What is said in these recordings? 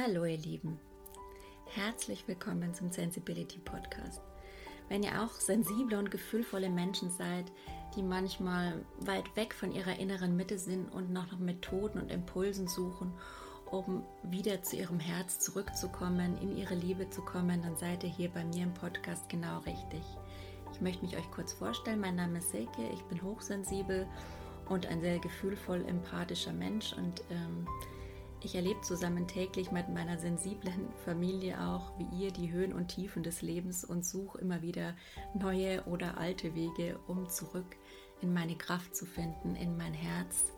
Hallo ihr Lieben, herzlich willkommen zum Sensibility Podcast. Wenn ihr auch sensible und gefühlvolle Menschen seid, die manchmal weit weg von ihrer inneren Mitte sind und nach Methoden und Impulsen suchen, um wieder zu ihrem Herz zurückzukommen, in ihre Liebe zu kommen, dann seid ihr hier bei mir im Podcast genau richtig. Ich möchte mich euch kurz vorstellen. Mein Name ist Silke, ich bin hochsensibel und ein sehr gefühlvoll empathischer Mensch und ähm, ich erlebe zusammen täglich mit meiner sensiblen Familie auch, wie ihr, die Höhen und Tiefen des Lebens und suche immer wieder neue oder alte Wege, um zurück in meine Kraft zu finden, in mein Herz.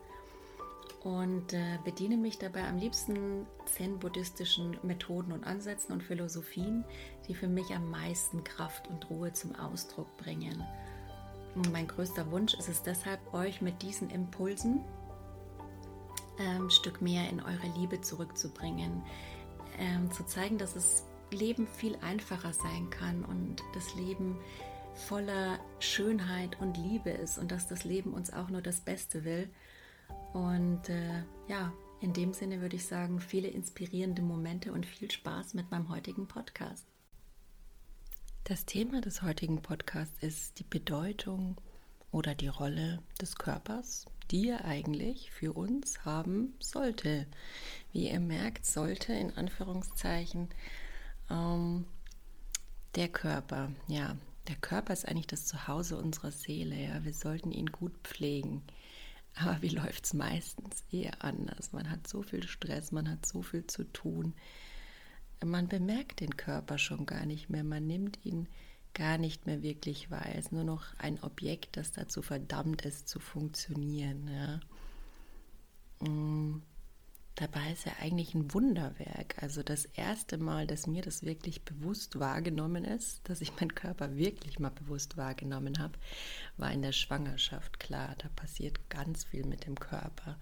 Und äh, bediene mich dabei am liebsten zen-buddhistischen Methoden und Ansätzen und Philosophien, die für mich am meisten Kraft und Ruhe zum Ausdruck bringen. Und mein größter Wunsch ist es deshalb, euch mit diesen Impulsen ähm, Stück mehr in eure Liebe zurückzubringen, ähm, zu zeigen, dass das Leben viel einfacher sein kann und das Leben voller Schönheit und Liebe ist und dass das Leben uns auch nur das Beste will. Und äh, ja, in dem Sinne würde ich sagen, viele inspirierende Momente und viel Spaß mit meinem heutigen Podcast. Das Thema des heutigen Podcasts ist die Bedeutung oder die Rolle des Körpers die er eigentlich für uns haben sollte. Wie ihr merkt, sollte in Anführungszeichen ähm, der Körper, ja, der Körper ist eigentlich das Zuhause unserer Seele, ja, wir sollten ihn gut pflegen. Aber wie läuft es meistens? Eher anders. Man hat so viel Stress, man hat so viel zu tun. Man bemerkt den Körper schon gar nicht mehr. Man nimmt ihn gar nicht mehr wirklich weiß, nur noch ein Objekt, das dazu verdammt ist zu funktionieren. Ja. Mm, dabei ist er eigentlich ein Wunderwerk. Also das erste Mal, dass mir das wirklich bewusst wahrgenommen ist, dass ich meinen Körper wirklich mal bewusst wahrgenommen habe, war in der Schwangerschaft. Klar, da passiert ganz viel mit dem Körper.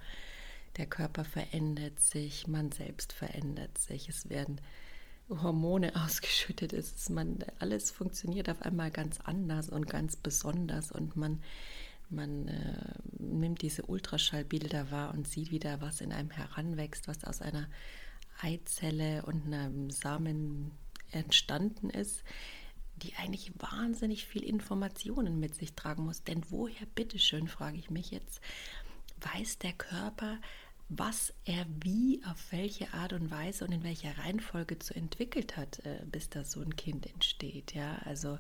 Der Körper verändert sich, man selbst verändert sich. Es werden Hormone ausgeschüttet ist. Man, alles funktioniert auf einmal ganz anders und ganz besonders und man, man äh, nimmt diese Ultraschallbilder wahr und sieht wieder, was in einem heranwächst, was aus einer Eizelle und einem Samen entstanden ist, die eigentlich wahnsinnig viel Informationen mit sich tragen muss. Denn woher, bitteschön, frage ich mich jetzt, weiß der Körper, was er wie, auf welche Art und Weise und in welcher Reihenfolge zu entwickelt hat, äh, bis da so ein Kind entsteht. Ja, also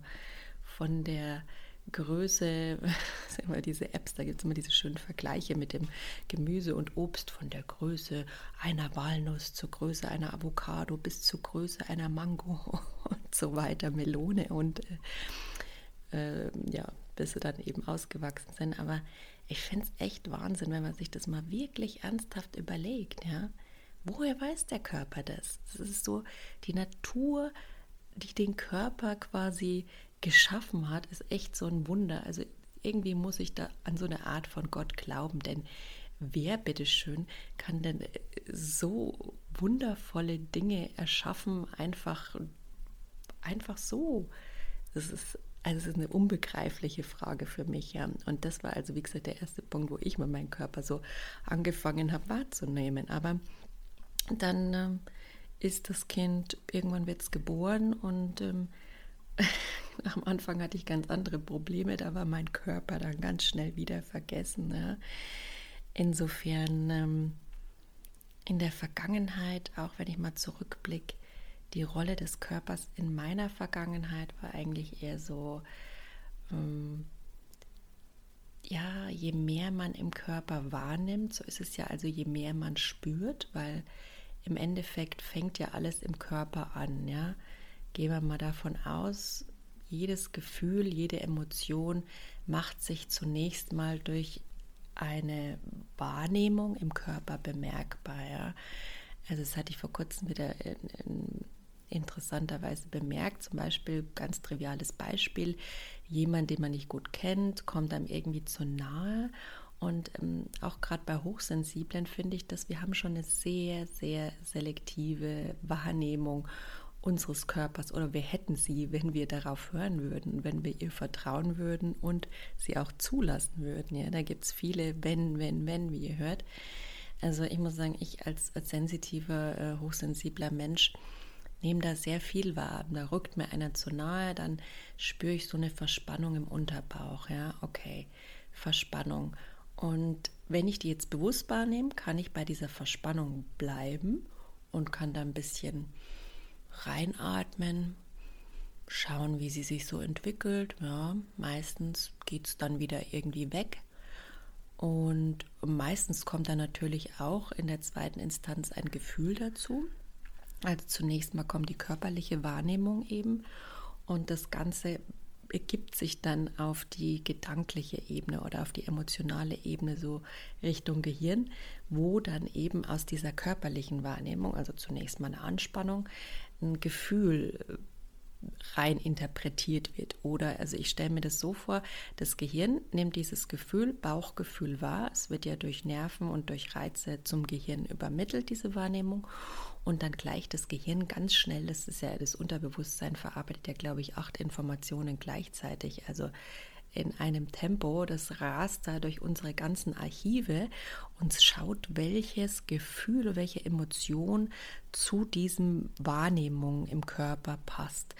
von der Größe, sagen wir diese Apps, da gibt es immer diese schönen Vergleiche mit dem Gemüse und Obst von der Größe einer Walnuss zur Größe einer Avocado bis zur Größe einer Mango und so weiter, Melone und äh, äh, ja, bis sie dann eben ausgewachsen sind. Aber ich finde es echt Wahnsinn, wenn man sich das mal wirklich ernsthaft überlegt. Ja? Woher weiß der Körper das? Es ist so, die Natur, die den Körper quasi geschaffen hat, ist echt so ein Wunder. Also irgendwie muss ich da an so eine Art von Gott glauben, denn wer bitteschön kann denn so wundervolle Dinge erschaffen, einfach, einfach so? Das ist also es ist eine unbegreifliche Frage für mich, ja. Und das war also, wie gesagt, der erste Punkt, wo ich mit meinem Körper so angefangen habe wahrzunehmen. Aber dann ähm, ist das Kind, irgendwann wird es geboren und ähm, am Anfang hatte ich ganz andere Probleme, da war mein Körper dann ganz schnell wieder vergessen. Ja. Insofern ähm, in der Vergangenheit, auch wenn ich mal zurückblicke, die Rolle des Körpers in meiner Vergangenheit war eigentlich eher so, ähm, ja, je mehr man im Körper wahrnimmt, so ist es ja also, je mehr man spürt, weil im Endeffekt fängt ja alles im Körper an, ja. Gehen wir mal davon aus, jedes Gefühl, jede Emotion macht sich zunächst mal durch eine Wahrnehmung im Körper bemerkbar. Ja? Also das hatte ich vor kurzem wieder in, in, interessanterweise bemerkt. Zum Beispiel, ganz triviales Beispiel, jemand, den man nicht gut kennt, kommt einem irgendwie zu nahe. Und ähm, auch gerade bei Hochsensiblen finde ich, dass wir haben schon eine sehr, sehr selektive Wahrnehmung unseres Körpers oder wir hätten sie, wenn wir darauf hören würden, wenn wir ihr vertrauen würden und sie auch zulassen würden. Ja, da gibt es viele wenn, wenn, wenn, wie ihr hört. Also ich muss sagen, ich als, als sensitiver, äh, hochsensibler Mensch nehme da sehr viel wahr. Da rückt mir einer zu nahe, dann spüre ich so eine Verspannung im Unterbauch. Ja, okay, Verspannung. Und wenn ich die jetzt bewusst wahrnehme, kann ich bei dieser Verspannung bleiben und kann da ein bisschen reinatmen, schauen, wie sie sich so entwickelt. Ja, meistens geht es dann wieder irgendwie weg. Und meistens kommt dann natürlich auch in der zweiten Instanz ein Gefühl dazu. Also zunächst mal kommt die körperliche Wahrnehmung eben und das Ganze ergibt sich dann auf die gedankliche Ebene oder auf die emotionale Ebene so Richtung Gehirn, wo dann eben aus dieser körperlichen Wahrnehmung, also zunächst mal eine Anspannung, ein Gefühl rein interpretiert wird. Oder, also ich stelle mir das so vor, das Gehirn nimmt dieses Gefühl, Bauchgefühl wahr. Es wird ja durch Nerven und durch Reize zum Gehirn übermittelt, diese Wahrnehmung. Und dann gleicht das Gehirn ganz schnell, das ist ja das Unterbewusstsein, verarbeitet ja, glaube ich, acht Informationen gleichzeitig. Also in einem Tempo, das rast da durch unsere ganzen Archive und schaut, welches Gefühl, welche Emotion zu diesem Wahrnehmung im Körper passt.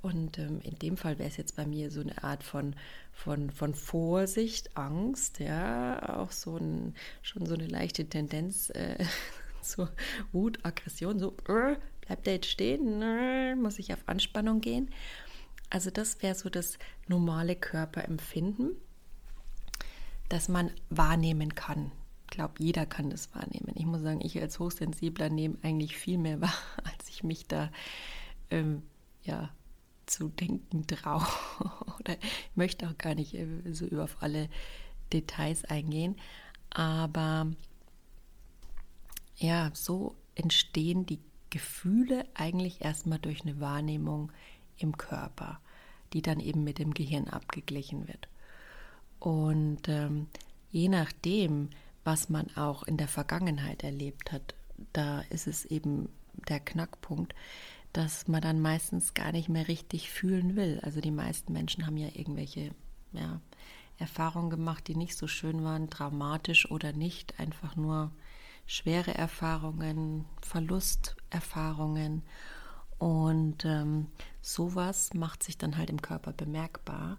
Und ähm, in dem Fall wäre es jetzt bei mir so eine Art von, von, von Vorsicht, Angst, ja, auch so ein, schon so eine leichte Tendenz äh, zur Wut, Aggression, so, äh, bleibt der jetzt stehen, äh, muss ich auf Anspannung gehen. Also das wäre so das normale Körperempfinden, das man wahrnehmen kann. Ich glaube, jeder kann das wahrnehmen. Ich muss sagen, ich als Hochsensibler nehme eigentlich viel mehr wahr, als ich mich da ähm, ja, zu denken traue. Oder ich möchte auch gar nicht äh, so über auf alle Details eingehen. Aber ja, so entstehen die Gefühle eigentlich erstmal durch eine Wahrnehmung im Körper, die dann eben mit dem Gehirn abgeglichen wird. Und ähm, je nachdem, was man auch in der Vergangenheit erlebt hat, da ist es eben der Knackpunkt, dass man dann meistens gar nicht mehr richtig fühlen will. Also die meisten Menschen haben ja irgendwelche ja, Erfahrungen gemacht, die nicht so schön waren, traumatisch oder nicht, einfach nur schwere Erfahrungen, Verlusterfahrungen. Und ähm, sowas macht sich dann halt im Körper bemerkbar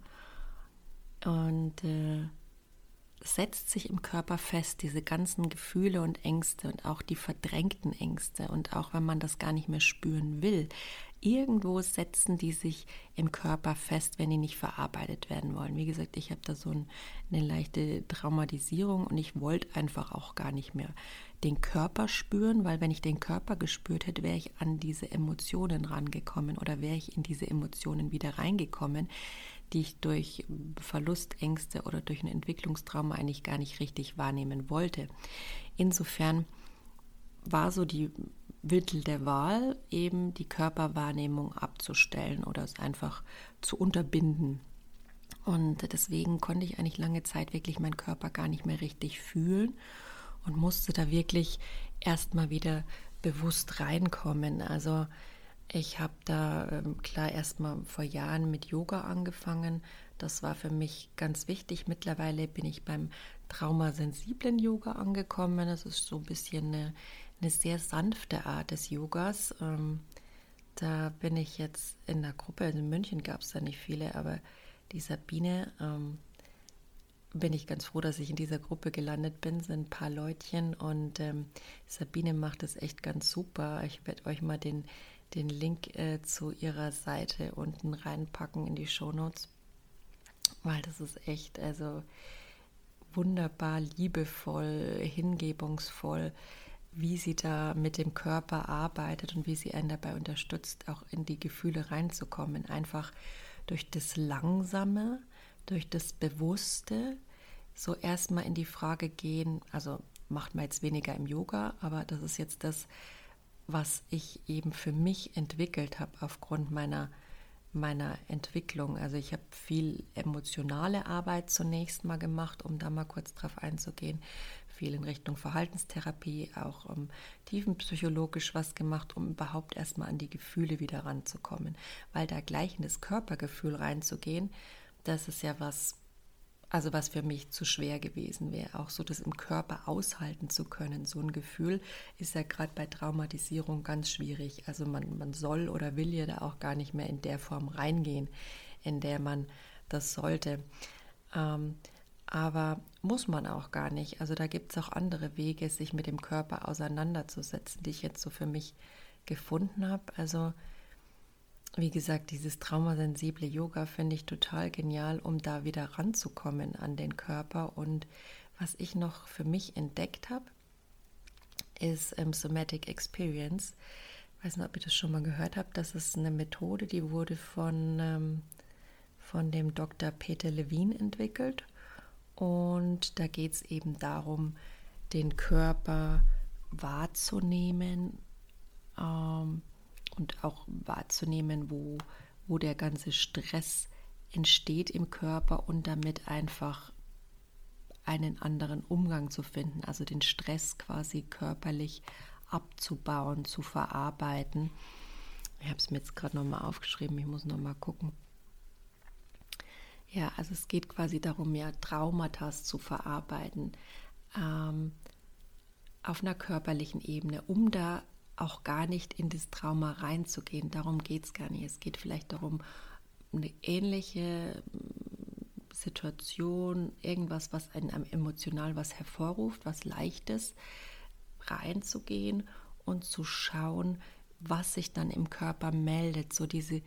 und äh, setzt sich im Körper fest, diese ganzen Gefühle und Ängste und auch die verdrängten Ängste. Und auch wenn man das gar nicht mehr spüren will, irgendwo setzen die sich im Körper fest, wenn die nicht verarbeitet werden wollen. Wie gesagt, ich habe da so ein, eine leichte Traumatisierung und ich wollte einfach auch gar nicht mehr den Körper spüren, weil wenn ich den Körper gespürt hätte, wäre ich an diese Emotionen rangekommen oder wäre ich in diese Emotionen wieder reingekommen, die ich durch Verlustängste oder durch ein Entwicklungstrauma eigentlich gar nicht richtig wahrnehmen wollte. Insofern war so die Mittel der Wahl, eben die Körperwahrnehmung abzustellen oder es einfach zu unterbinden. Und deswegen konnte ich eigentlich lange Zeit wirklich meinen Körper gar nicht mehr richtig fühlen und musste da wirklich erstmal wieder bewusst reinkommen. Also ich habe da ähm, klar erstmal vor Jahren mit Yoga angefangen. Das war für mich ganz wichtig. Mittlerweile bin ich beim traumasensiblen Yoga angekommen. Das ist so ein bisschen eine, eine sehr sanfte Art des Yogas. Ähm, da bin ich jetzt in der Gruppe, also in München gab es da nicht viele, aber die Sabine, ähm, bin ich ganz froh, dass ich in dieser Gruppe gelandet bin. Es sind ein paar Leutchen und ähm, Sabine macht das echt ganz super. Ich werde euch mal den, den Link äh, zu ihrer Seite unten reinpacken in die Shownotes, weil das ist echt also wunderbar, liebevoll, hingebungsvoll, wie sie da mit dem Körper arbeitet und wie sie einen dabei unterstützt, auch in die Gefühle reinzukommen. Einfach durch das Langsame, durch das Bewusste so erstmal in die Frage gehen, also macht man jetzt weniger im Yoga, aber das ist jetzt das, was ich eben für mich entwickelt habe aufgrund meiner, meiner Entwicklung. Also ich habe viel emotionale Arbeit zunächst mal gemacht, um da mal kurz drauf einzugehen. Viel in Richtung Verhaltenstherapie, auch um, tiefenpsychologisch was gemacht, um überhaupt erstmal an die Gefühle wieder ranzukommen. Weil da gleich in das Körpergefühl reinzugehen, das ist ja was also was für mich zu schwer gewesen wäre, auch so das im Körper aushalten zu können. So ein Gefühl ist ja gerade bei Traumatisierung ganz schwierig. Also man, man soll oder will ja da auch gar nicht mehr in der Form reingehen, in der man das sollte. Ähm, aber muss man auch gar nicht. Also da gibt es auch andere Wege, sich mit dem Körper auseinanderzusetzen, die ich jetzt so für mich gefunden habe. Also wie gesagt, dieses traumasensible Yoga finde ich total genial, um da wieder ranzukommen an den Körper. Und was ich noch für mich entdeckt habe, ist ähm, Somatic Experience. Ich weiß nicht, ob ihr das schon mal gehört habt. Das ist eine Methode, die wurde von, ähm, von dem Dr. Peter Levine entwickelt. Und da geht es eben darum, den Körper wahrzunehmen, ähm, und auch wahrzunehmen, wo, wo der ganze Stress entsteht im Körper und damit einfach einen anderen Umgang zu finden, also den Stress quasi körperlich abzubauen, zu verarbeiten. Ich habe es mir jetzt gerade nochmal aufgeschrieben, ich muss nochmal gucken. Ja, also es geht quasi darum, ja, Traumata zu verarbeiten ähm, auf einer körperlichen Ebene, um da auch gar nicht in das Trauma reinzugehen. Darum geht es gar nicht. Es geht vielleicht darum, eine ähnliche mm, Situation, irgendwas, was einem emotional was hervorruft, was leichtes, reinzugehen und zu schauen, was sich dann im Körper meldet. So diese,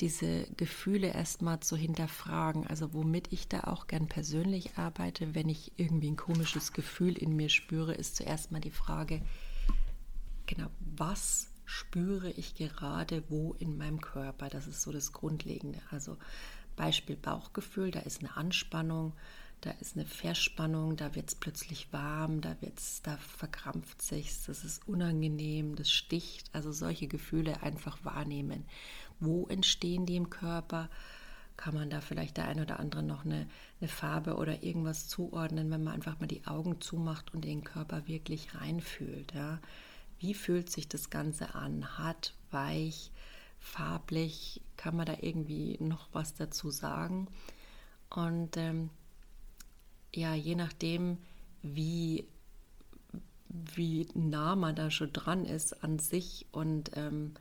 diese Gefühle erstmal zu hinterfragen. Also womit ich da auch gern persönlich arbeite, wenn ich irgendwie ein komisches Gefühl in mir spüre, ist zuerst mal die Frage, genau, was spüre ich gerade wo in meinem Körper? Das ist so das Grundlegende. Also Beispiel Bauchgefühl, da ist eine Anspannung, da ist eine Verspannung, da wird es plötzlich warm, da wird's, da verkrampft sich, das ist unangenehm, das sticht. Also solche Gefühle einfach wahrnehmen. Wo entstehen die im Körper? Kann man da vielleicht der ein oder andere noch eine, eine Farbe oder irgendwas zuordnen, wenn man einfach mal die Augen zumacht und den Körper wirklich reinfühlt. Ja? Wie fühlt sich das Ganze an? Hart, weich, farblich? Kann man da irgendwie noch was dazu sagen? Und ähm, ja, je nachdem, wie, wie nah man da schon dran ist an sich und ähm,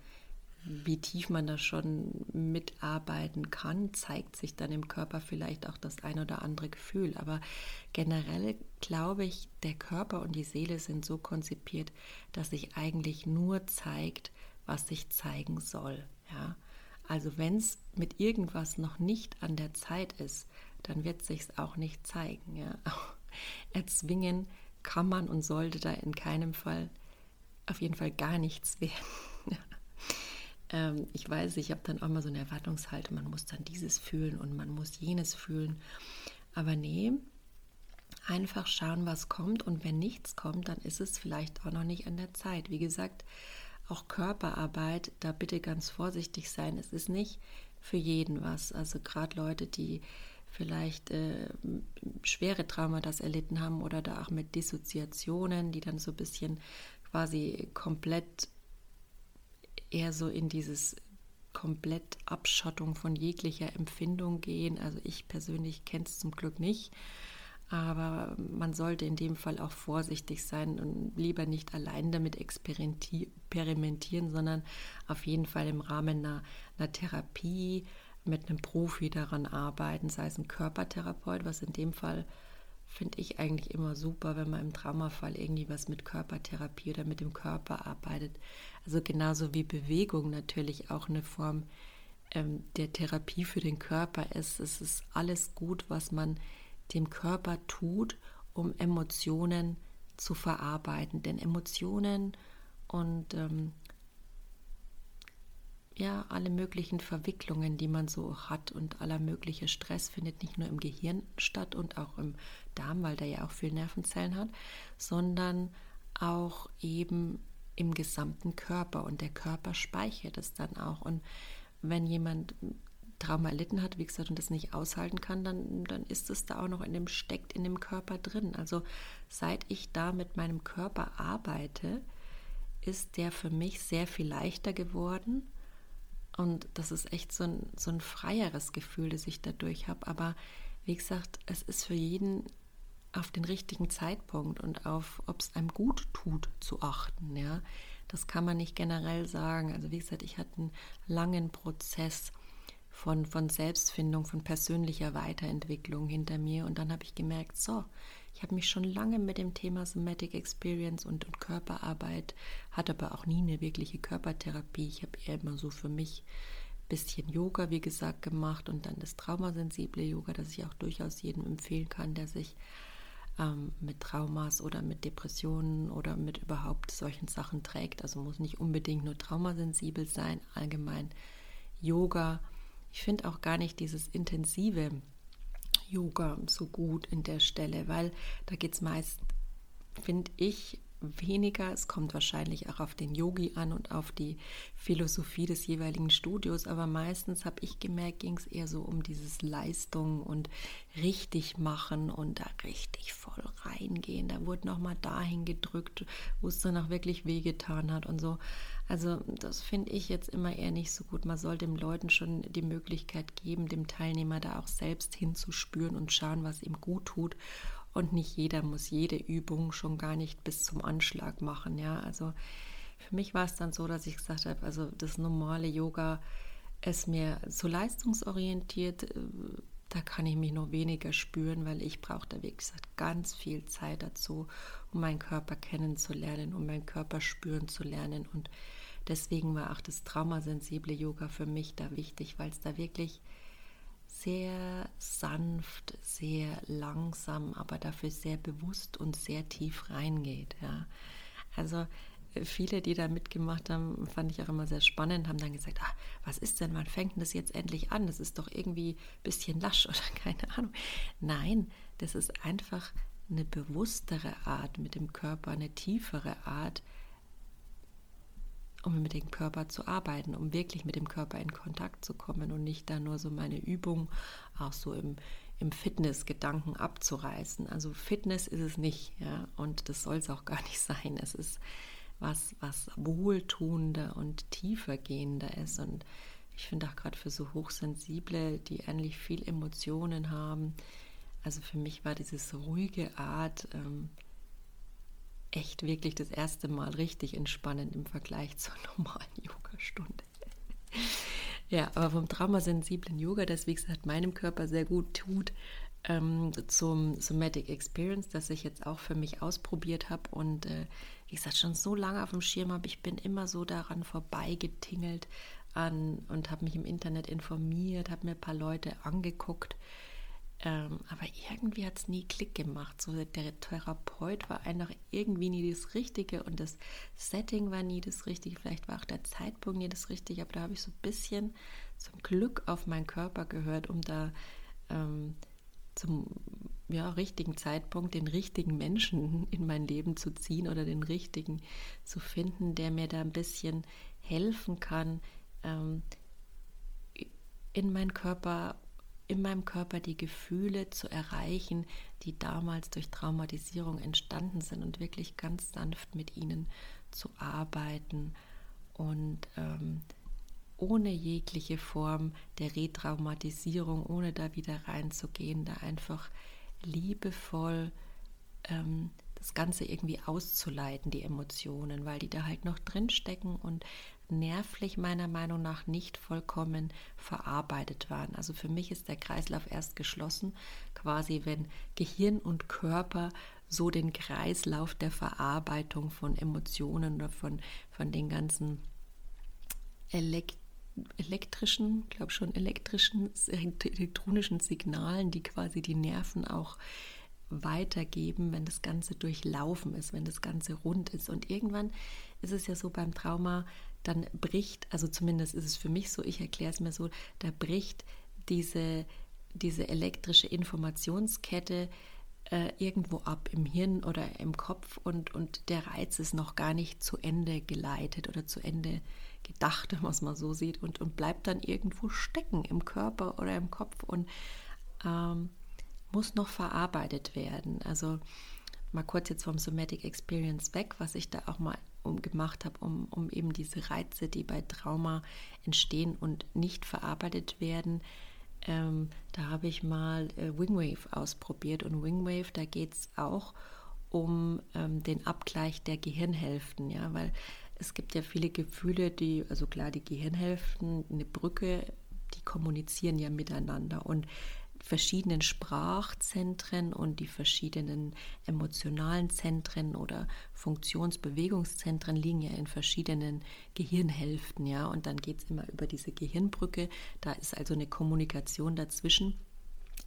wie tief man da schon mitarbeiten kann, zeigt sich dann im Körper vielleicht auch das ein oder andere Gefühl. Aber generell glaube ich, der Körper und die Seele sind so konzipiert, dass sich eigentlich nur zeigt, was sich zeigen soll. Ja? Also wenn es mit irgendwas noch nicht an der Zeit ist, dann wird sich auch nicht zeigen. Ja? Erzwingen kann man und sollte da in keinem Fall auf jeden Fall gar nichts werden. ähm, ich weiß, ich habe dann auch mal so eine Erwartungshaltung, man muss dann dieses fühlen und man muss jenes fühlen. Aber nee, einfach schauen, was kommt und wenn nichts kommt, dann ist es vielleicht auch noch nicht an der Zeit. Wie gesagt, auch Körperarbeit, da bitte ganz vorsichtig sein. Es ist nicht für jeden was. Also gerade Leute, die vielleicht äh, schwere Traumata erlitten haben oder da auch mit Dissoziationen, die dann so ein bisschen quasi komplett eher so in dieses komplett Abschottung von jeglicher Empfindung gehen. Also ich persönlich kenne es zum Glück nicht. Aber man sollte in dem Fall auch vorsichtig sein und lieber nicht allein damit experimentieren, sondern auf jeden Fall im Rahmen einer, einer Therapie mit einem Profi daran arbeiten, sei es ein Körpertherapeut, was in dem Fall finde ich eigentlich immer super, wenn man im Traumafall irgendwie was mit Körpertherapie oder mit dem Körper arbeitet. Also genauso wie Bewegung natürlich auch eine Form ähm, der Therapie für den Körper ist. Es ist alles gut, was man dem Körper tut, um Emotionen zu verarbeiten. Denn Emotionen und ähm, ja, alle möglichen Verwicklungen, die man so hat und aller mögliche Stress findet nicht nur im Gehirn statt und auch im Darm, weil der ja auch viel Nervenzellen hat, sondern auch eben im gesamten Körper und der Körper speichert es dann auch. Und wenn jemand Trauma erlitten hat, wie gesagt, und das nicht aushalten kann, dann, dann ist es da auch noch in dem, steckt in dem Körper drin. Also seit ich da mit meinem Körper arbeite, ist der für mich sehr viel leichter geworden. Und das ist echt so ein, so ein freieres Gefühl, das ich dadurch habe. Aber wie gesagt, es ist für jeden auf den richtigen Zeitpunkt und auf, ob es einem gut tut, zu achten. Ja, das kann man nicht generell sagen. Also wie gesagt, ich hatte einen langen Prozess von, von Selbstfindung, von persönlicher Weiterentwicklung hinter mir und dann habe ich gemerkt, so, ich habe mich schon lange mit dem Thema Somatic Experience und, und Körperarbeit, hatte aber auch nie eine wirkliche Körpertherapie. Ich habe eher immer so für mich ein bisschen Yoga, wie gesagt, gemacht und dann das traumasensible Yoga, das ich auch durchaus jedem empfehlen kann, der sich ähm, mit Traumas oder mit Depressionen oder mit überhaupt solchen Sachen trägt. Also muss nicht unbedingt nur traumasensibel sein, allgemein Yoga. Ich finde auch gar nicht dieses intensive Yoga so gut in der Stelle, weil da geht es meist, finde ich, weniger. Es kommt wahrscheinlich auch auf den Yogi an und auf die Philosophie des jeweiligen Studios, aber meistens habe ich gemerkt, ging es eher so um dieses Leistung und richtig machen und da richtig voll reingehen. Da wurde nochmal dahin gedrückt, wo es dann auch wirklich wehgetan hat und so. Also das finde ich jetzt immer eher nicht so gut. Man soll den Leuten schon die Möglichkeit geben, dem Teilnehmer da auch selbst hinzuspüren und schauen, was ihm gut tut und nicht jeder muss jede Übung schon gar nicht bis zum Anschlag machen. Ja, also für mich war es dann so, dass ich gesagt habe, also das normale Yoga ist mir zu leistungsorientiert. Äh, da kann ich mich noch weniger spüren, weil ich brauche da, gesagt, ganz viel Zeit dazu, um meinen Körper kennenzulernen, um meinen Körper spüren zu lernen. Und deswegen war auch das traumasensible Yoga für mich da wichtig, weil es da wirklich sehr sanft, sehr langsam, aber dafür sehr bewusst und sehr tief reingeht. Ja. Also äh, viele, die da mitgemacht haben, fand ich auch immer sehr spannend, haben dann gesagt, ach, was ist denn, wann fängt das jetzt endlich an? Das ist doch irgendwie ein bisschen lasch oder keine Ahnung. Nein, das ist einfach eine bewusstere Art mit dem Körper, eine tiefere Art, um mit dem Körper zu arbeiten, um wirklich mit dem Körper in Kontakt zu kommen und nicht da nur so meine Übung auch so im, im Fitness-Gedanken abzureißen. Also Fitness ist es nicht, ja, und das soll es auch gar nicht sein. Es ist was, was wohltuender und tiefergehender ist. Und ich finde auch gerade für so Hochsensible, die eigentlich viel Emotionen haben, also für mich war diese ruhige Art, ähm, echt wirklich das erste Mal richtig entspannend im Vergleich zur normalen Yogastunde. ja, aber vom traumasensiblen Yoga, das wie gesagt meinem Körper sehr gut tut, ähm, zum Somatic Experience, das ich jetzt auch für mich ausprobiert habe und äh, wie gesagt schon so lange auf dem Schirm habe. Ich bin immer so daran vorbeigetingelt an und habe mich im Internet informiert, habe mir ein paar Leute angeguckt ähm, aber irgendwie hat es nie Klick gemacht. So der Therapeut war einfach irgendwie nie das Richtige und das Setting war nie das Richtige. Vielleicht war auch der Zeitpunkt nie das Richtige, aber da habe ich so ein bisschen zum Glück auf meinen Körper gehört, um da ähm, zum ja, richtigen Zeitpunkt den richtigen Menschen in mein Leben zu ziehen oder den richtigen zu finden, der mir da ein bisschen helfen kann, ähm, in meinen Körper in meinem Körper die Gefühle zu erreichen, die damals durch Traumatisierung entstanden sind und wirklich ganz sanft mit ihnen zu arbeiten. Und ähm, ohne jegliche Form der Retraumatisierung, ohne da wieder reinzugehen, da einfach liebevoll ähm, das Ganze irgendwie auszuleiten, die Emotionen, weil die da halt noch drin stecken und nervlich meiner Meinung nach nicht vollkommen verarbeitet waren. Also für mich ist der Kreislauf erst geschlossen, quasi wenn Gehirn und Körper so den Kreislauf der Verarbeitung von Emotionen oder von, von den ganzen Elekt elektrischen, glaube schon elektrischen, elektronischen Signalen, die quasi die Nerven auch weitergeben, wenn das Ganze durchlaufen ist, wenn das Ganze rund ist. Und irgendwann ist es ja so beim Trauma, dann bricht, also zumindest ist es für mich so, ich erkläre es mir so, da bricht diese, diese elektrische Informationskette äh, irgendwo ab im Hirn oder im Kopf und, und der Reiz ist noch gar nicht zu Ende geleitet oder zu Ende gedacht, was man so sieht, und, und bleibt dann irgendwo stecken im Körper oder im Kopf und ähm, muss noch verarbeitet werden. Also mal kurz jetzt vom Somatic Experience weg, was ich da auch mal um, gemacht habe, um, um eben diese Reize, die bei Trauma entstehen und nicht verarbeitet werden, ähm, da habe ich mal äh, Wingwave ausprobiert und Wingwave, da geht es auch um ähm, den Abgleich der Gehirnhälften, ja, weil es gibt ja viele Gefühle, die, also klar, die Gehirnhälften, eine Brücke, die kommunizieren ja miteinander und verschiedenen Sprachzentren und die verschiedenen emotionalen Zentren oder Funktionsbewegungszentren liegen ja in verschiedenen Gehirnhälften, ja, und dann geht es immer über diese Gehirnbrücke, da ist also eine Kommunikation dazwischen,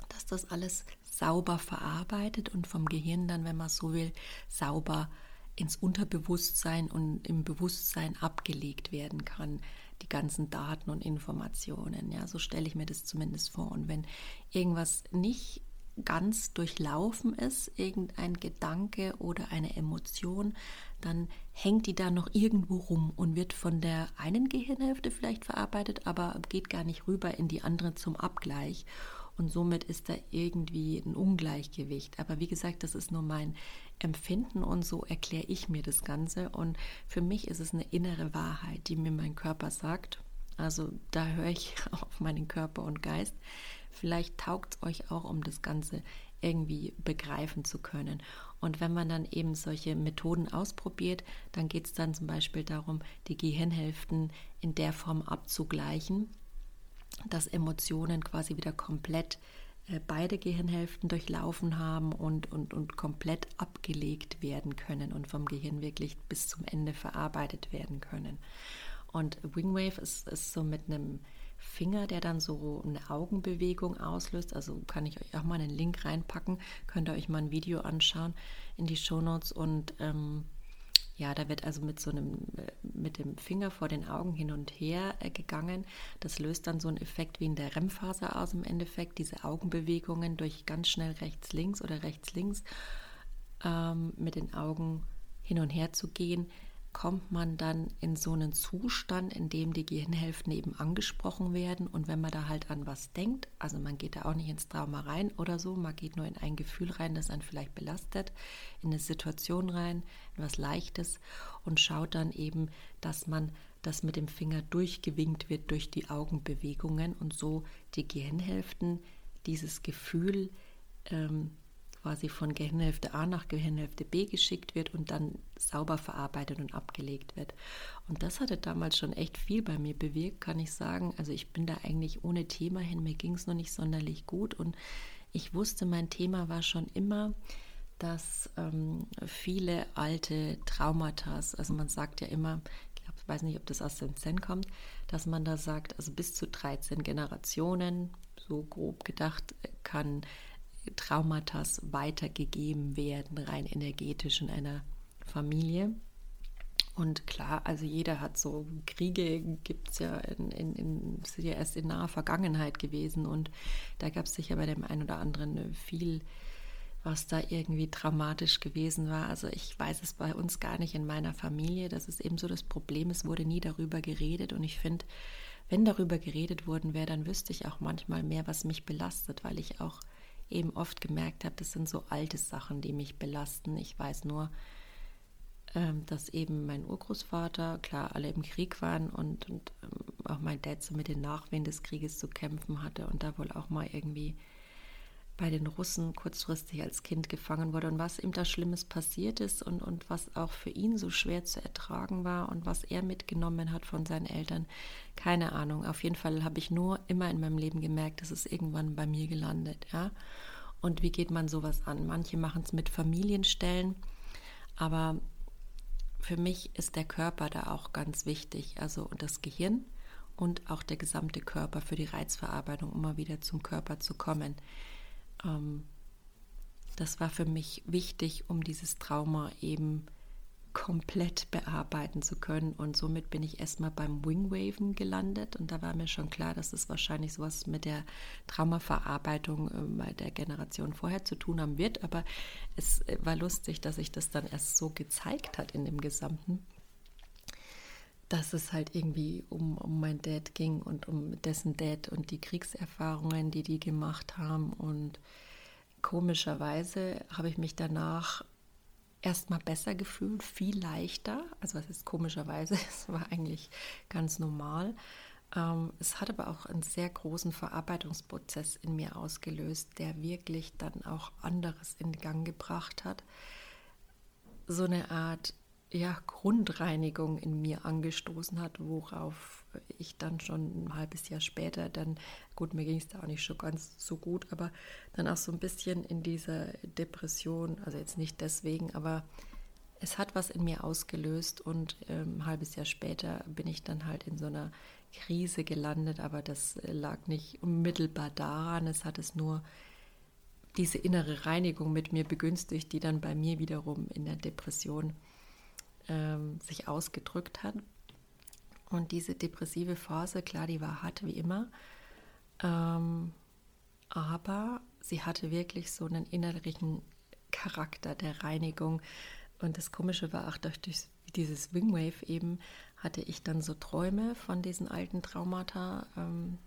dass das alles sauber verarbeitet und vom Gehirn dann, wenn man so will, sauber ins Unterbewusstsein und im Bewusstsein abgelegt werden kann die ganzen Daten und Informationen. Ja, so stelle ich mir das zumindest vor. Und wenn irgendwas nicht ganz durchlaufen ist, irgendein Gedanke oder eine Emotion, dann hängt die da noch irgendwo rum und wird von der einen Gehirnhälfte vielleicht verarbeitet, aber geht gar nicht rüber in die andere zum Abgleich. Und somit ist da irgendwie ein Ungleichgewicht. Aber wie gesagt, das ist nur mein Empfinden und so erkläre ich mir das Ganze. Und für mich ist es eine innere Wahrheit, die mir mein Körper sagt. Also da höre ich auf meinen Körper und Geist. Vielleicht taugt es euch auch, um das Ganze irgendwie begreifen zu können. Und wenn man dann eben solche Methoden ausprobiert, dann geht es dann zum Beispiel darum, die Gehirnhälften in der Form abzugleichen, dass Emotionen quasi wieder komplett äh, beide Gehirnhälften durchlaufen haben und, und, und komplett abgelegt werden können und vom Gehirn wirklich bis zum Ende verarbeitet werden können. Und Wingwave ist, ist so mit einem Finger, der dann so eine Augenbewegung auslöst. Also kann ich euch auch mal einen Link reinpacken, könnt ihr euch mal ein Video anschauen in die Shownotes und ähm, ja, da wird also mit so einem, mit dem Finger vor den Augen hin und her äh, gegangen. Das löst dann so einen Effekt wie in der REM-Phase aus im Endeffekt, diese Augenbewegungen durch ganz schnell rechts, links oder rechts, links ähm, mit den Augen hin und her zu gehen kommt man dann in so einen Zustand, in dem die Gehirnhälften eben angesprochen werden. Und wenn man da halt an was denkt, also man geht da auch nicht ins Trauma rein oder so, man geht nur in ein Gefühl rein, das einen vielleicht belastet, in eine Situation rein, in was Leichtes und schaut dann eben, dass man das mit dem Finger durchgewinkt wird durch die Augenbewegungen und so die Gehirnhälften dieses Gefühl ähm, quasi von Gehirnhälfte A nach Gehirnhälfte B geschickt wird und dann sauber verarbeitet und abgelegt wird. Und das hatte damals schon echt viel bei mir bewirkt, kann ich sagen. Also ich bin da eigentlich ohne Thema hin, mir ging es noch nicht sonderlich gut und ich wusste, mein Thema war schon immer, dass ähm, viele alte Traumata, also man sagt ja immer, ich weiß nicht, ob das aus dem Zen kommt, dass man da sagt, also bis zu 13 Generationen, so grob gedacht, kann Traumata weitergegeben werden, rein energetisch in einer Familie. Und klar, also jeder hat so Kriege, gibt es ja, in, in, in, sind ja erst in naher Vergangenheit gewesen. Und da gab es sicher bei dem einen oder anderen viel, was da irgendwie dramatisch gewesen war. Also ich weiß es bei uns gar nicht in meiner Familie. Das ist eben so das Problem. Es wurde nie darüber geredet. Und ich finde, wenn darüber geredet worden wäre, dann wüsste ich auch manchmal mehr, was mich belastet, weil ich auch eben oft gemerkt habe, das sind so alte Sachen, die mich belasten. Ich weiß nur, ähm, dass eben mein Urgroßvater, klar, alle im Krieg waren und, und ähm, auch mein Dad so mit den Nachwehen des Krieges zu kämpfen hatte und da wohl auch mal irgendwie bei den Russen kurzfristig als Kind gefangen wurde und was ihm da Schlimmes passiert ist und, und was auch für ihn so schwer zu ertragen war und was er mitgenommen hat von seinen Eltern. Keine Ahnung. Auf jeden Fall habe ich nur immer in meinem Leben gemerkt, dass es irgendwann bei mir gelandet. Ja? Und wie geht man sowas an? Manche machen es mit Familienstellen, aber für mich ist der Körper da auch ganz wichtig, also das Gehirn und auch der gesamte Körper für die Reizverarbeitung, um mal wieder zum Körper zu kommen ähm, das war für mich wichtig, um dieses Trauma eben komplett bearbeiten zu können. Und somit bin ich erstmal beim Wingwaven gelandet. Und da war mir schon klar, dass es wahrscheinlich sowas mit der Traumaverarbeitung äh, bei der Generation vorher zu tun haben wird. Aber es äh, war lustig, dass sich das dann erst so gezeigt hat in dem Gesamten dass es halt irgendwie um, um mein Dad ging und um dessen Dad und die Kriegserfahrungen, die die gemacht haben. Und komischerweise habe ich mich danach erstmal besser gefühlt, viel leichter. Also was ist komischerweise, es war eigentlich ganz normal, Ähm, es hat aber auch einen sehr großen Verarbeitungsprozess in mir ausgelöst, der wirklich dann auch anderes in Gang gebracht hat. So eine Art ja, Grundreinigung in mir angestoßen hat, worauf ich dann schon ein halbes Jahr später dann, gut, mir ging es da auch nicht schon ganz so gut, aber dann auch so ein bisschen in dieser Depression, also jetzt nicht deswegen, aber es hat was in mir ausgelöst und ähm, ein halbes Jahr später bin ich dann halt in so einer Krise gelandet, aber das lag nicht unmittelbar daran, es hat es nur diese innere Reinigung mit mir begünstigt, die dann bei mir wiederum in der Depression ähm, sich ausgedrückt hat. Und diese depressive Phase, klar, die war hart wie immer, ähm, aber sie hatte wirklich so einen innerlichen Charakter der Reinigung. Und das Komische war auch durch, durch dieses Wingwave eben, hatte ich dann so Träume von diesen alten Traumata ähm,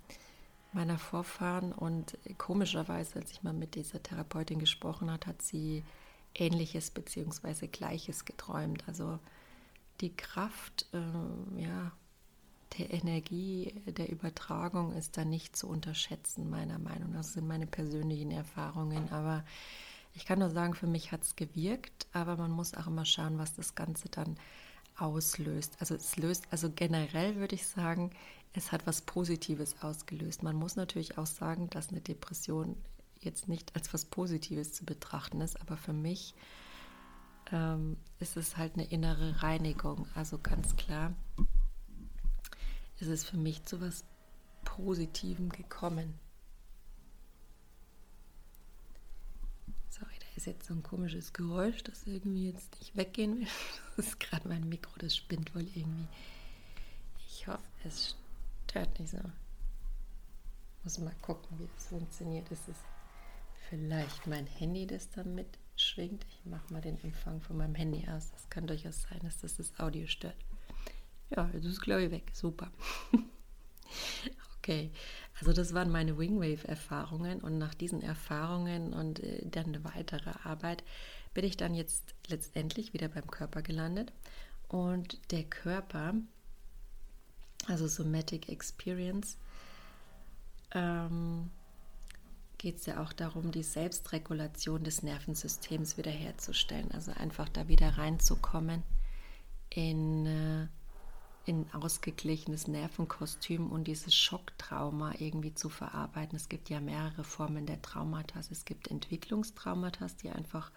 meiner Vorfahren. Und komischerweise, als ich mal mit dieser Therapeutin gesprochen hat, hat sie Ähnliches bzw. Gleiches geträumt. Also die Kraft äh, ja, der Energie der Übertragung ist da nicht zu unterschätzen, meiner Meinung nach. Das sind meine persönlichen Erfahrungen. Aber ich kann nur sagen, für mich hat es gewirkt, aber man muss auch immer schauen, was das Ganze dann auslöst. Also es löst, also generell würde ich sagen, es hat was Positives ausgelöst. Man muss natürlich auch sagen, dass eine Depression jetzt nicht als was Positives zu betrachten ist, aber für mich ähm, ist es halt eine innere Reinigung. Also ganz klar ist es für mich zu was Positivem gekommen. Sorry, da ist jetzt so ein komisches Geräusch, das irgendwie jetzt nicht weggehen will. Das ist gerade mein Mikro, das spinnt wohl irgendwie. Ich hoffe, es stört nicht so. Muss mal gucken, wie das funktioniert. Ist es vielleicht mein Handy, das da mitschwingt? Ich mache mal den Empfang von meinem Handy aus. Das kann durchaus sein, dass das das Audio stört. Ja, jetzt ist glaube ich, weg. Super. okay, also das waren meine Wingwave-Erfahrungen und nach diesen Erfahrungen und äh, dann eine weitere Arbeit bin ich dann jetzt letztendlich wieder beim Körper gelandet. Und der Körper, also Somatic Experience, ähm, geht es ja auch darum, die Selbstregulation des Nervensystems wiederherzustellen. Also einfach da wieder reinzukommen in, äh, in ausgeglichenes Nervenkostüm und dieses Schocktrauma irgendwie zu verarbeiten. Es gibt ja mehrere Formen der Traumata. Es gibt Entwicklungstraumata, die einfach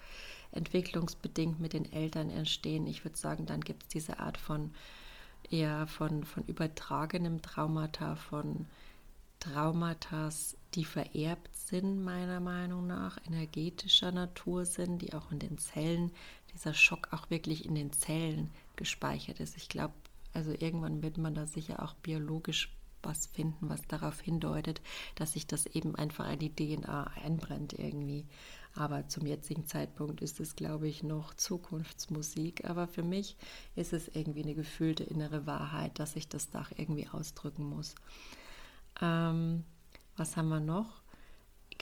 entwicklungsbedingt mit den Eltern entstehen. Ich würde sagen, dann gibt es diese Art von eher von, von übertragenem Traumata, von Traumata, die vererbt sind, meiner Meinung nach, energetischer Natur sind, die auch in den Zellen, dieser Schock auch wirklich in den Zellen gespeichert ist. Ich glaube, also irgendwann wird man da sicher auch biologisch was finden, was darauf hindeutet, dass sich das eben einfach in die DNA einbrennt irgendwie. Aber zum jetzigen Zeitpunkt ist es, glaube ich, noch Zukunftsmusik. Aber für mich ist es irgendwie eine gefühlte innere Wahrheit, dass ich das Dach irgendwie ausdrücken muss. Ähm, was haben wir noch?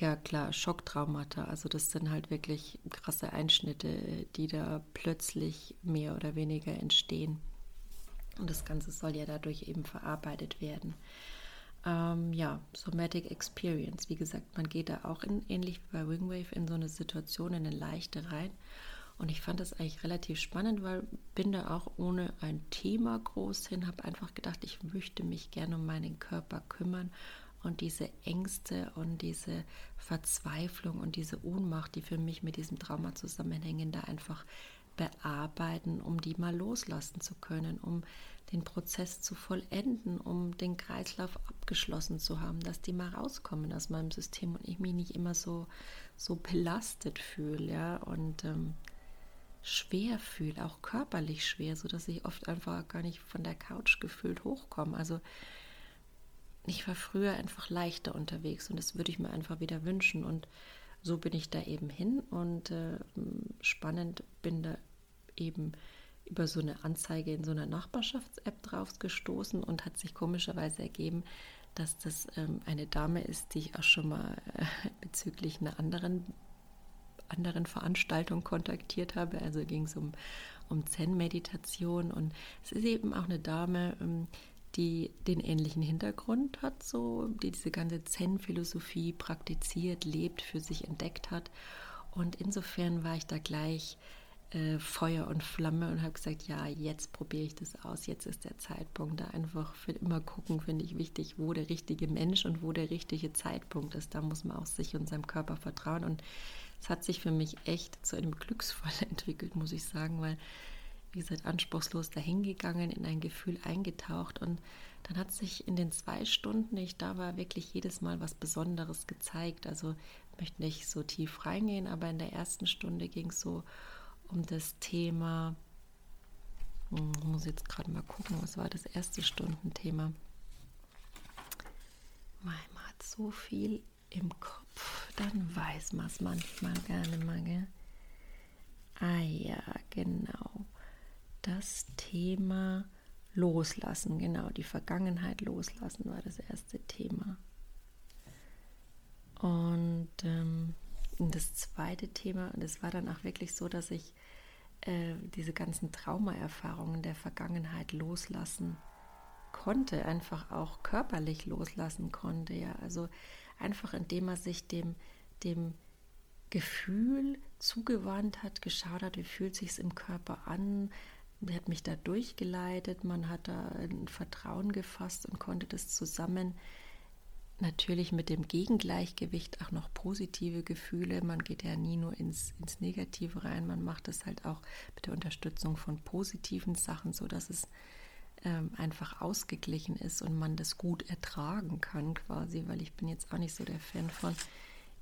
Ja klar, Schocktraumata. Also das sind halt wirklich krasse Einschnitte, die da plötzlich mehr oder weniger entstehen. Und das Ganze soll ja dadurch eben verarbeitet werden. Ähm, ja, Somatic Experience. Wie gesagt, man geht da auch in, ähnlich wie bei Wingwave in so eine Situation, in eine leichte rein. Und ich fand das eigentlich relativ spannend, weil bin da auch ohne ein Thema groß hin, habe einfach gedacht, ich möchte mich gerne um meinen Körper kümmern und diese Ängste und diese Verzweiflung und diese Ohnmacht, die für mich mit diesem Trauma zusammenhängen, da einfach bearbeiten, um die mal loslassen zu können, um den Prozess zu vollenden, um den Kreislauf abgeschlossen zu haben, dass die mal rauskommen aus meinem System und ich mich nicht immer so, so belastet fühle ja, und ähm, schwer fühle, auch körperlich schwer, sodass ich oft einfach gar nicht von der Couch gefühlt hochkomme. Also ich war früher einfach leichter unterwegs und das würde ich mir einfach wieder wünschen und so bin ich da eben hin und äh, spannend bin da eben über so eine Anzeige in so einer Nachbarschafts-App drauf gestoßen und hat sich komischerweise ergeben, dass das ähm, eine Dame ist, die ich auch schon mal äh, bezüglich einer anderen, anderen Veranstaltung kontaktiert habe. Also ging es um, um Zen-Meditation und es ist eben auch eine Dame, ähm, die den ähnlichen Hintergrund hat, so die diese ganze Zen-Philosophie praktiziert, lebt, für sich entdeckt hat. Und insofern war ich da gleich äh, Feuer und Flamme und habe gesagt, ja, jetzt probiere ich das aus, jetzt ist der Zeitpunkt. Da einfach für immer gucken, finde ich wichtig, wo der richtige Mensch und wo der richtige Zeitpunkt ist. Da muss man auch sich und seinem Körper vertrauen. Und es hat sich für mich echt zu einem Glücksfall entwickelt, muss ich sagen, weil, wie gesagt, anspruchslos dahingegangen, in ein Gefühl eingetaucht und dann hat sich in den zwei Stunden, ich da war, wirklich jedes Mal was Besonderes gezeigt. Also ich möchte nicht so tief reingehen, aber in der ersten Stunde ging es so um das Thema, hm, ich muss jetzt gerade mal gucken, was war das erste Stundenthema. Man hat so viel im Kopf, dann weiß man es manchmal gerne mal. Gell? Ah ja, genau. Das Thema Loslassen, genau, die Vergangenheit loslassen war das erste Thema. Und ähm, das zweite Thema, das war dann auch wirklich so, dass ich äh, diese ganzen Traumaerfahrungen der Vergangenheit loslassen konnte, einfach auch körperlich loslassen konnte. Ja, also einfach indem er sich dem, dem Gefühl zugewandt hat, geschaut hat, wie fühlt sich es im Körper an. Er hat mich da durchgeleitet, man hat da ein Vertrauen gefasst und konnte das zusammen natürlich mit dem Gegengleichgewicht auch noch positive Gefühle. Man geht ja nie nur ins, ins Negative rein, man macht es halt auch mit der Unterstützung von positiven Sachen, sodass es ähm, einfach ausgeglichen ist und man das gut ertragen kann quasi, weil ich bin jetzt auch nicht so der Fan von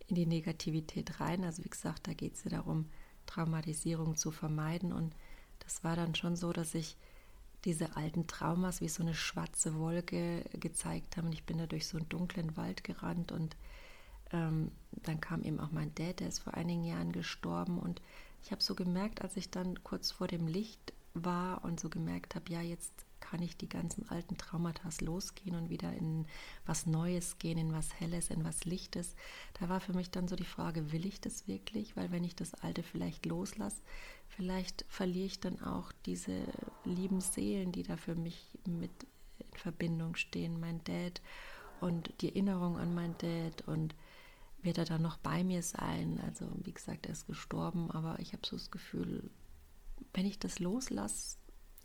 in die Negativität rein. Also wie gesagt, da geht es ja darum, Traumatisierung zu vermeiden und das war dann schon so, dass ich diese alten Traumas wie so eine schwarze Wolke gezeigt haben. Ich bin da durch so einen dunklen Wald gerannt und ähm, dann kam eben auch mein Dad, der ist vor einigen Jahren gestorben und ich habe so gemerkt, als ich dann kurz vor dem Licht war und so gemerkt habe, ja, jetzt kann ich die ganzen alten Traumata losgehen und wieder in was Neues gehen, in was Helles, in was Lichtes. Da war für mich dann so die Frage, will ich das wirklich? Weil wenn ich das Alte vielleicht loslasse, vielleicht verliere ich dann auch diese lieben Seelen, die da für mich mit in Verbindung stehen, mein Dad und die Erinnerung an mein Dad und wird er dann noch bei mir sein. Also wie gesagt, er ist gestorben, aber ich habe so das Gefühl, wenn ich das loslasse,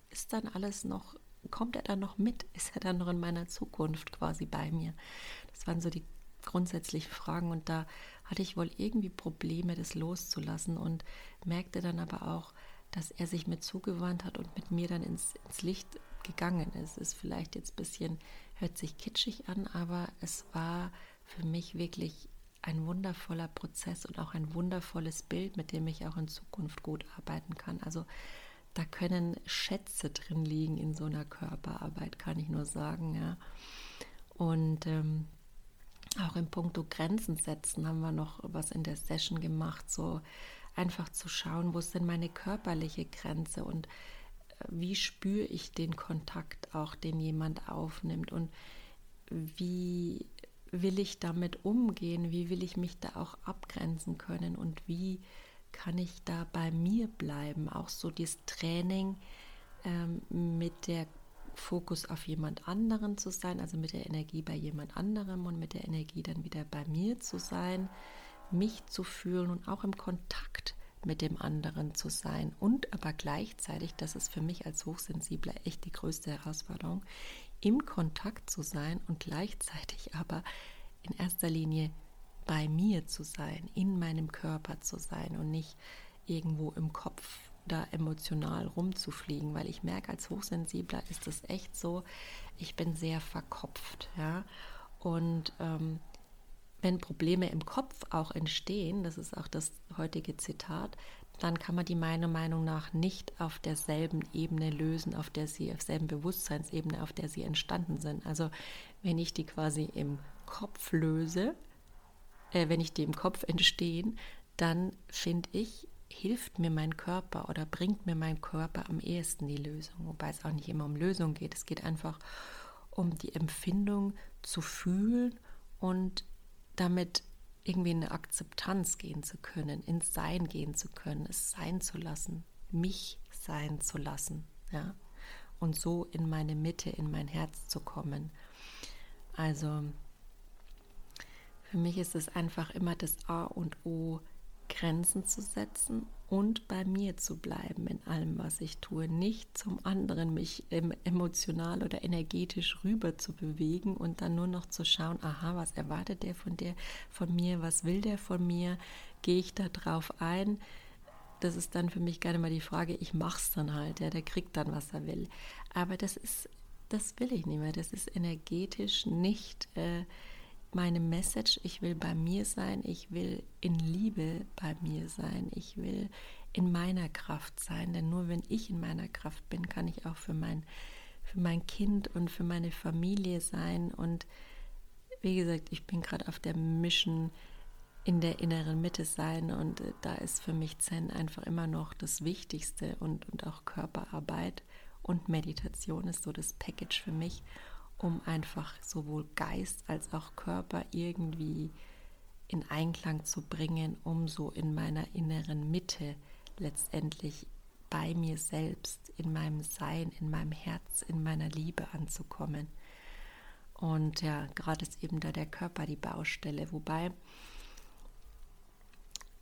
ist dann alles noch, kommt er dann noch mit? Ist er dann noch in meiner Zukunft quasi bei mir? Das waren so die grundsätzlichen Fragen und da hatte ich wohl irgendwie Probleme, das loszulassen und merkte dann aber auch, dass er sich mir zugewandt hat und mit mir dann ins, ins Licht gegangen ist. Ist vielleicht jetzt ein bisschen, hört sich kitschig an, aber es war für mich wirklich ein wundervoller Prozess und auch ein wundervolles Bild, mit dem ich auch in Zukunft gut arbeiten kann. Also da können Schätze drin liegen in so einer Körperarbeit, kann ich nur sagen, ja. Und ähm, auch in puncto Grenzen setzen haben wir noch was in der Session gemacht, so einfach zu schauen, wo ist denn meine körperliche Grenze und äh, wie spüre ich den Kontakt auch, den jemand aufnimmt und wie will ich damit umgehen, wie will ich mich da auch abgrenzen können und wie kann ich da bei mir bleiben. Auch so dieses Training ähm, mit der Fokus auf jemand anderen zu sein, also mit der Energie bei jemand anderem und mit der Energie dann wieder bei mir zu sein mich zu fühlen und auch im Kontakt mit dem anderen zu sein und aber gleichzeitig, das ist für mich als Hochsensibler echt die größte Herausforderung, im Kontakt zu sein und gleichzeitig aber in erster Linie bei mir zu sein, in meinem Körper zu sein und nicht irgendwo im Kopf da emotional rumzufliegen, weil ich merke, als Hochsensibler ist es echt so, ich bin sehr verkopft, ja, und ähm, wenn Probleme im Kopf auch entstehen, das ist auch das heutige Zitat, dann kann man die meiner Meinung nach nicht auf derselben Ebene lösen, auf der sie, auf derselben Bewusstseinsebene, auf der sie entstanden sind. Also wenn ich die quasi im Kopf löse, äh, wenn ich die im Kopf entstehen, dann finde ich, hilft mir mein Körper oder bringt mir mein Körper am ehesten die Lösung. Wobei es auch nicht immer um Lösung geht. Es geht einfach um die Empfindung zu fühlen und damit irgendwie in eine Akzeptanz gehen zu können, ins Sein gehen zu können, es sein zu lassen, mich sein zu lassen, ja. und so in meine Mitte, in mein Herz zu kommen. Also für mich ist es einfach immer das A und O, Grenzen zu setzen und bei mir zu bleiben in allem, was ich tue. Nicht zum anderen mich emotional oder energetisch rüber zu bewegen und dann nur noch zu schauen, aha, was erwartet der von der von mir, was will der von mir, gehe ich da drauf ein. Das ist dann für mich gerne mal die Frage, ich mache es dann halt, ja, der kriegt dann, was er will. Aber das ist, das will ich nicht mehr. Das ist energetisch nicht. Äh, meine Message, ich will bei mir sein, ich will in Liebe bei mir sein, ich will in meiner Kraft sein, denn nur wenn ich in meiner Kraft bin, kann ich auch für mein, für mein Kind und für meine Familie sein. Und wie gesagt, ich bin gerade auf der Mission in der inneren Mitte sein. Und äh, da ist für mich Zen einfach immer noch das Wichtigste und, und auch Körperarbeit und Meditation ist so das Package für mich um einfach sowohl Geist als auch Körper irgendwie in Einklang zu bringen, um so in meiner inneren Mitte letztendlich bei mir selbst, in meinem Sein, in meinem Herz, in meiner Liebe anzukommen. Und ja, gerade ist eben da der Körper die Baustelle, wobei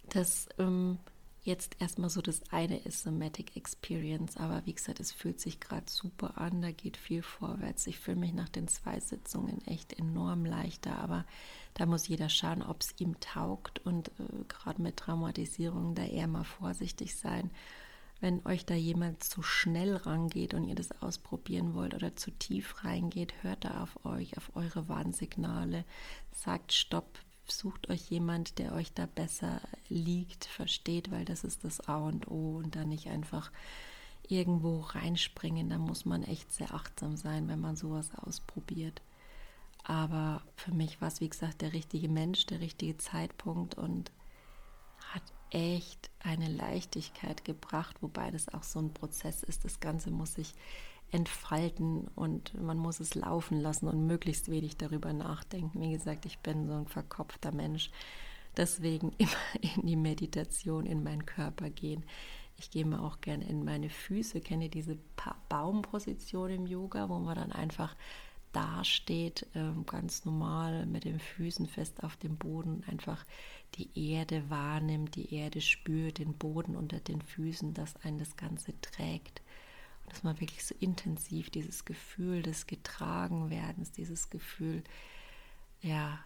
das ähm, jetzt erstmal so das eine ist Somatic Experience, aber wie gesagt, es fühlt sich gerade super an, da geht viel vorwärts. Ich fühle mich nach den zwei Sitzungen echt enorm leichter, aber da muss jeder schauen, ob es ihm taugt und äh, gerade mit Traumatisierung da eher mal vorsichtig sein. Wenn euch da jemand zu schnell rangeht und ihr das ausprobieren wollt oder zu tief reingeht, hört da auf euch, auf eure Warnsignale, sagt Stopp, sucht euch jemand, der euch da besser liegt, versteht, weil das ist das A und O und da nicht einfach irgendwo reinspringen. Da muss man echt sehr achtsam sein, wenn man sowas ausprobiert. Aber für mich war es, wie gesagt, der richtige Mensch, der richtige Zeitpunkt und hat echt eine Leichtigkeit gebracht, wobei das auch so ein Prozess ist. Das Ganze muss sich entfalten und man muss es laufen lassen und möglichst wenig darüber nachdenken. Wie gesagt, ich bin so ein verkopfter Mensch. Deswegen immer in die Meditation, in meinen Körper gehen. Ich gehe mal auch gerne in meine Füße. Kenne diese Baumposition im Yoga, wo man dann einfach dasteht, ähm, ganz normal mit den Füßen fest auf dem Boden, einfach die Erde wahrnimmt, die Erde spürt, den Boden unter den Füßen, dass einen das Ganze trägt dass man wirklich so intensiv dieses Gefühl des Getragenwerdens, dieses Gefühl, ja,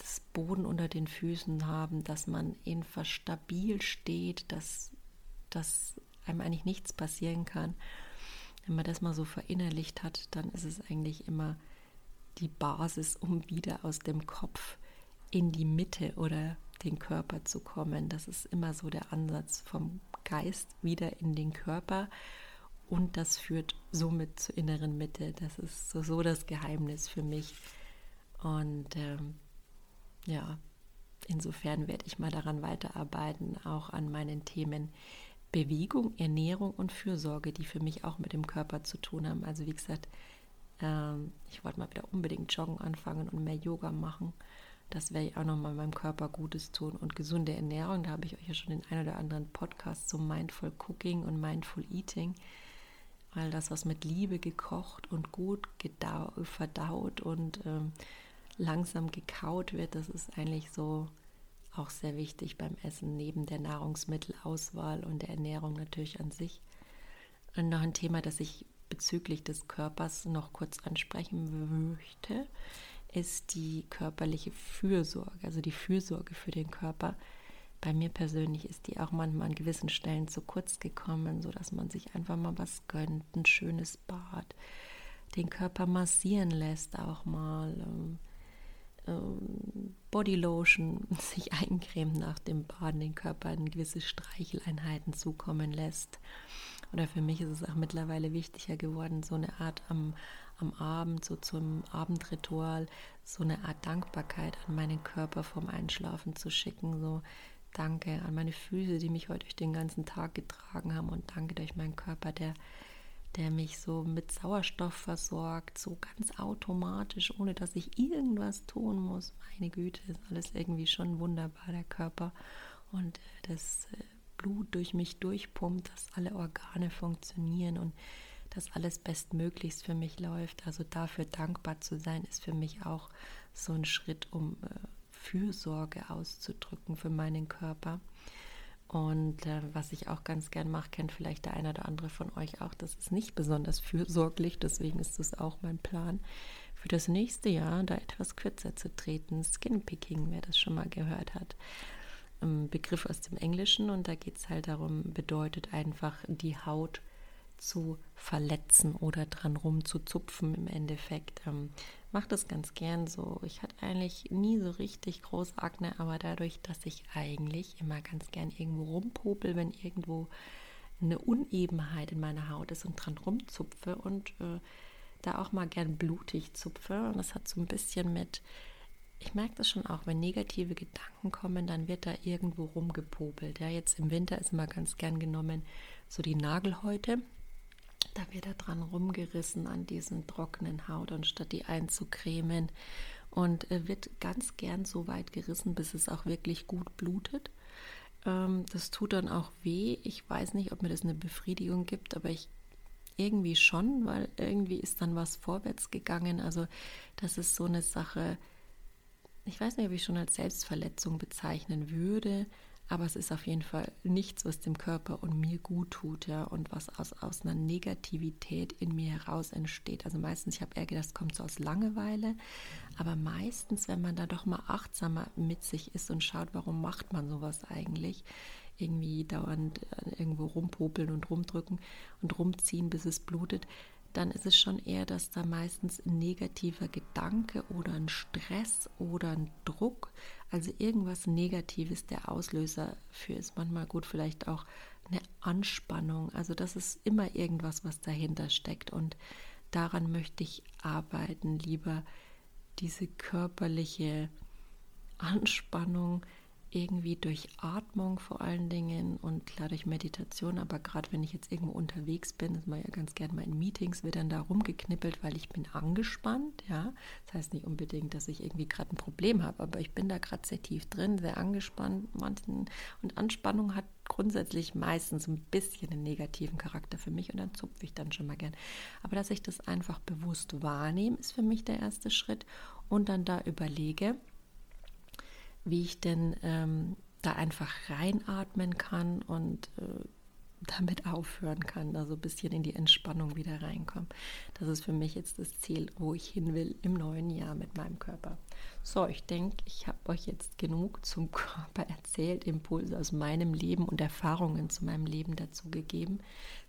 des Boden unter den Füßen haben, dass man einfach stabil steht, dass, dass einem eigentlich nichts passieren kann. Wenn man das mal so verinnerlicht hat, dann ist es eigentlich immer die Basis, um wieder aus dem Kopf in die Mitte oder den Körper zu kommen. Das ist immer so der Ansatz vom Geist wieder in den Körper und das führt somit zur inneren Mitte. Das ist so, so das Geheimnis für mich. Und ähm, ja, insofern werde ich mal daran weiterarbeiten, auch an meinen Themen Bewegung, Ernährung und Fürsorge, die für mich auch mit dem Körper zu tun haben. Also wie gesagt, ähm, ich wollte mal wieder unbedingt joggen anfangen und mehr Yoga machen. Das werde ich auch nochmal meinem Körper Gutes tun. Und gesunde Ernährung, da habe ich euch ja schon den ein oder anderen Podcast zum Mindful Cooking und Mindful Eating all das, was mit Liebe gekocht und gut verdaut und ähm, langsam gekaut wird, das ist eigentlich so auch sehr wichtig beim Essen, neben der Nahrungsmittelauswahl und der Ernährung natürlich an sich. Und noch ein Thema, das ich bezüglich des Körpers noch kurz ansprechen möchte, ist die körperliche Fürsorge, also die Fürsorge für den Körper bei mir persönlich ist die auch manchmal an gewissen Stellen zu kurz gekommen, sodass man sich einfach mal was gönnt, ein schönes Bad, den Körper massieren lässt auch mal, ähm, ähm, Bodylotion sich eincremt nach dem Baden, den Körper in gewisse Streicheleinheiten zukommen lässt. Oder für mich ist es auch mittlerweile wichtiger geworden, so eine Art am, am Abend, so zum Abendritual, so eine Art Dankbarkeit an meinen Körper vom Einschlafen zu schicken, so Danke an meine Füße, die mich heute durch den ganzen Tag getragen haben und danke durch meinen Körper, der, der mich so mit Sauerstoff versorgt, so ganz automatisch, ohne dass ich irgendwas tun muss. Meine Güte, ist alles irgendwie schon wunderbar, der Körper. Und äh, das äh, Blut durch mich durchpumpt, dass alle Organe funktionieren und dass alles bestmöglichst für mich läuft. Also dafür dankbar zu sein, ist für mich auch so ein Schritt, um äh, Fürsorge auszudrücken für meinen Körper. Und äh, was ich auch ganz gern mache, kennt vielleicht der eine oder andere von euch auch. Das ist nicht besonders fürsorglich, deswegen ist das auch mein Plan für das nächste Jahr, da etwas kürzer zu treten. Skinpicking, wer das schon mal gehört hat. Ein Begriff aus dem Englischen und da geht es halt darum, bedeutet einfach die Haut zu verletzen oder dran rumzuzupfen im Endeffekt. Mache das ganz gern so. Ich hatte eigentlich nie so richtig große Akne, aber dadurch, dass ich eigentlich immer ganz gern irgendwo rumpopel, wenn irgendwo eine Unebenheit in meiner Haut ist und dran rumzupfe und äh, da auch mal gern blutig zupfe. Und das hat so ein bisschen mit, ich merke das schon auch, wenn negative Gedanken kommen, dann wird da irgendwo rumgepopelt. Ja, jetzt im Winter ist immer ganz gern genommen so die Nagelhäute da wird er dran rumgerissen an diesen trockenen Haut, anstatt die einzucremen. Und äh, wird ganz gern so weit gerissen, bis es auch wirklich gut blutet. Ähm, das tut dann auch weh. Ich weiß nicht, ob mir das eine Befriedigung gibt, aber ich irgendwie schon, weil irgendwie ist dann was vorwärts gegangen. Also das ist so eine Sache, ich weiß nicht, ob ich schon als Selbstverletzung bezeichnen würde, aber es ist auf jeden Fall nichts, was dem Körper und mir gut tut, ja, und was aus, aus einer Negativität in mir heraus entsteht. Also meistens, ich habe eher gedacht, das kommt so aus Langeweile, aber meistens, wenn man da doch mal achtsamer mit sich ist und schaut, warum macht man sowas eigentlich, irgendwie dauernd äh, irgendwo rumpopeln und rumdrücken und rumziehen, bis es blutet, dann ist es schon eher, dass da meistens ein negativer Gedanke oder ein Stress oder ein Druck, also irgendwas Negatives der Auslöser für ist. Manchmal gut, vielleicht auch eine Anspannung. Also das ist immer irgendwas, was dahinter steckt. Und daran möchte ich arbeiten, lieber diese körperliche Anspannung, irgendwie durch Atmung vor allen Dingen und klar durch Meditation, aber gerade wenn ich jetzt irgendwo unterwegs bin, das mache ich ja ganz gerne mal in Meetings, wird dann da rumgeknippelt, weil ich bin angespannt, ja. Das heißt nicht unbedingt, dass ich irgendwie gerade ein Problem habe, aber ich bin da gerade sehr tief drin, sehr angespannt. Und Anspannung hat grundsätzlich meistens ein bisschen einen negativen Charakter für mich und dann zupfe ich dann schon mal gern. Aber dass ich das einfach bewusst wahrnehme, ist für mich der erste Schritt und dann da überlege, wie ich denn ähm, da einfach reinatmen kann und äh, damit aufhören kann, also ein bisschen in die Entspannung wieder reinkommen. Das ist für mich jetzt das Ziel, wo ich hin will im neuen Jahr mit meinem Körper. So, ich denke, ich habe euch jetzt genug zum Körper erzählt, Impulse aus meinem Leben und Erfahrungen zu meinem Leben dazu gegeben.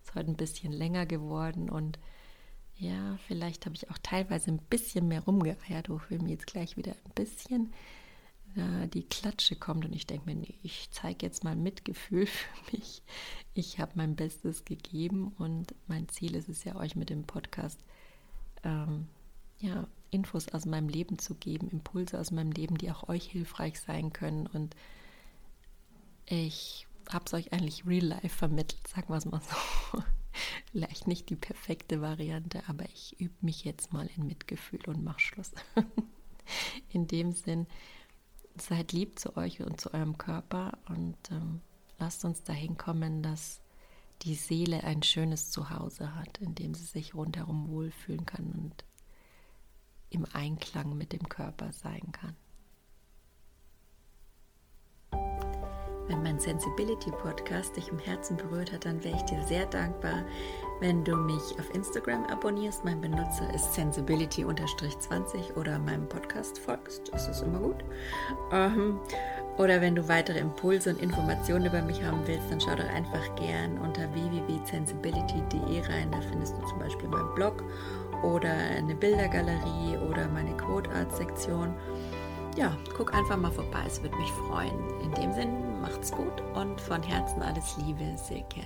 Es ist heute ein bisschen länger geworden und ja, vielleicht habe ich auch teilweise ein bisschen mehr rumgeeiert, wofür mir jetzt gleich wieder ein bisschen äh, die Klatsche kommt und ich denke mir, nee, ich zeige jetzt mal Mitgefühl für mich. Ich habe mein Bestes gegeben und mein Ziel ist es ja, euch mit dem Podcast ähm, ja, Infos aus meinem Leben zu geben, Impulse aus meinem Leben, die auch euch hilfreich sein können. Und ich habe es euch eigentlich real life vermittelt, sagen wir es mal so. Vielleicht nicht die perfekte Variante, aber ich übe mich jetzt mal in Mitgefühl und mache Schluss. in dem Sinn, seid lieb zu euch und zu eurem Körper und ähm, lasst uns dahin kommen, dass die Seele ein schönes Zuhause hat, in dem sie sich rundherum wohlfühlen kann und im Einklang mit dem Körper sein kann. Wenn mein Sensibility Podcast dich im Herzen berührt hat, dann wäre ich dir sehr dankbar, wenn du mich auf Instagram abonnierst. Mein Benutzer ist sensibility-20 oder meinem Podcast folgst. Das ist immer gut. Ähm, oder wenn du weitere Impulse und Informationen über mich haben willst, dann schau doch einfach gern unter www.sensibility.de rein. Da findest du zum Beispiel meinen Blog oder eine Bildergalerie oder meine Code Art Sektion ja, guck einfach mal vorbei, es würde mich freuen. In dem Sinn, macht's gut und von Herzen alles Liebe, Silke.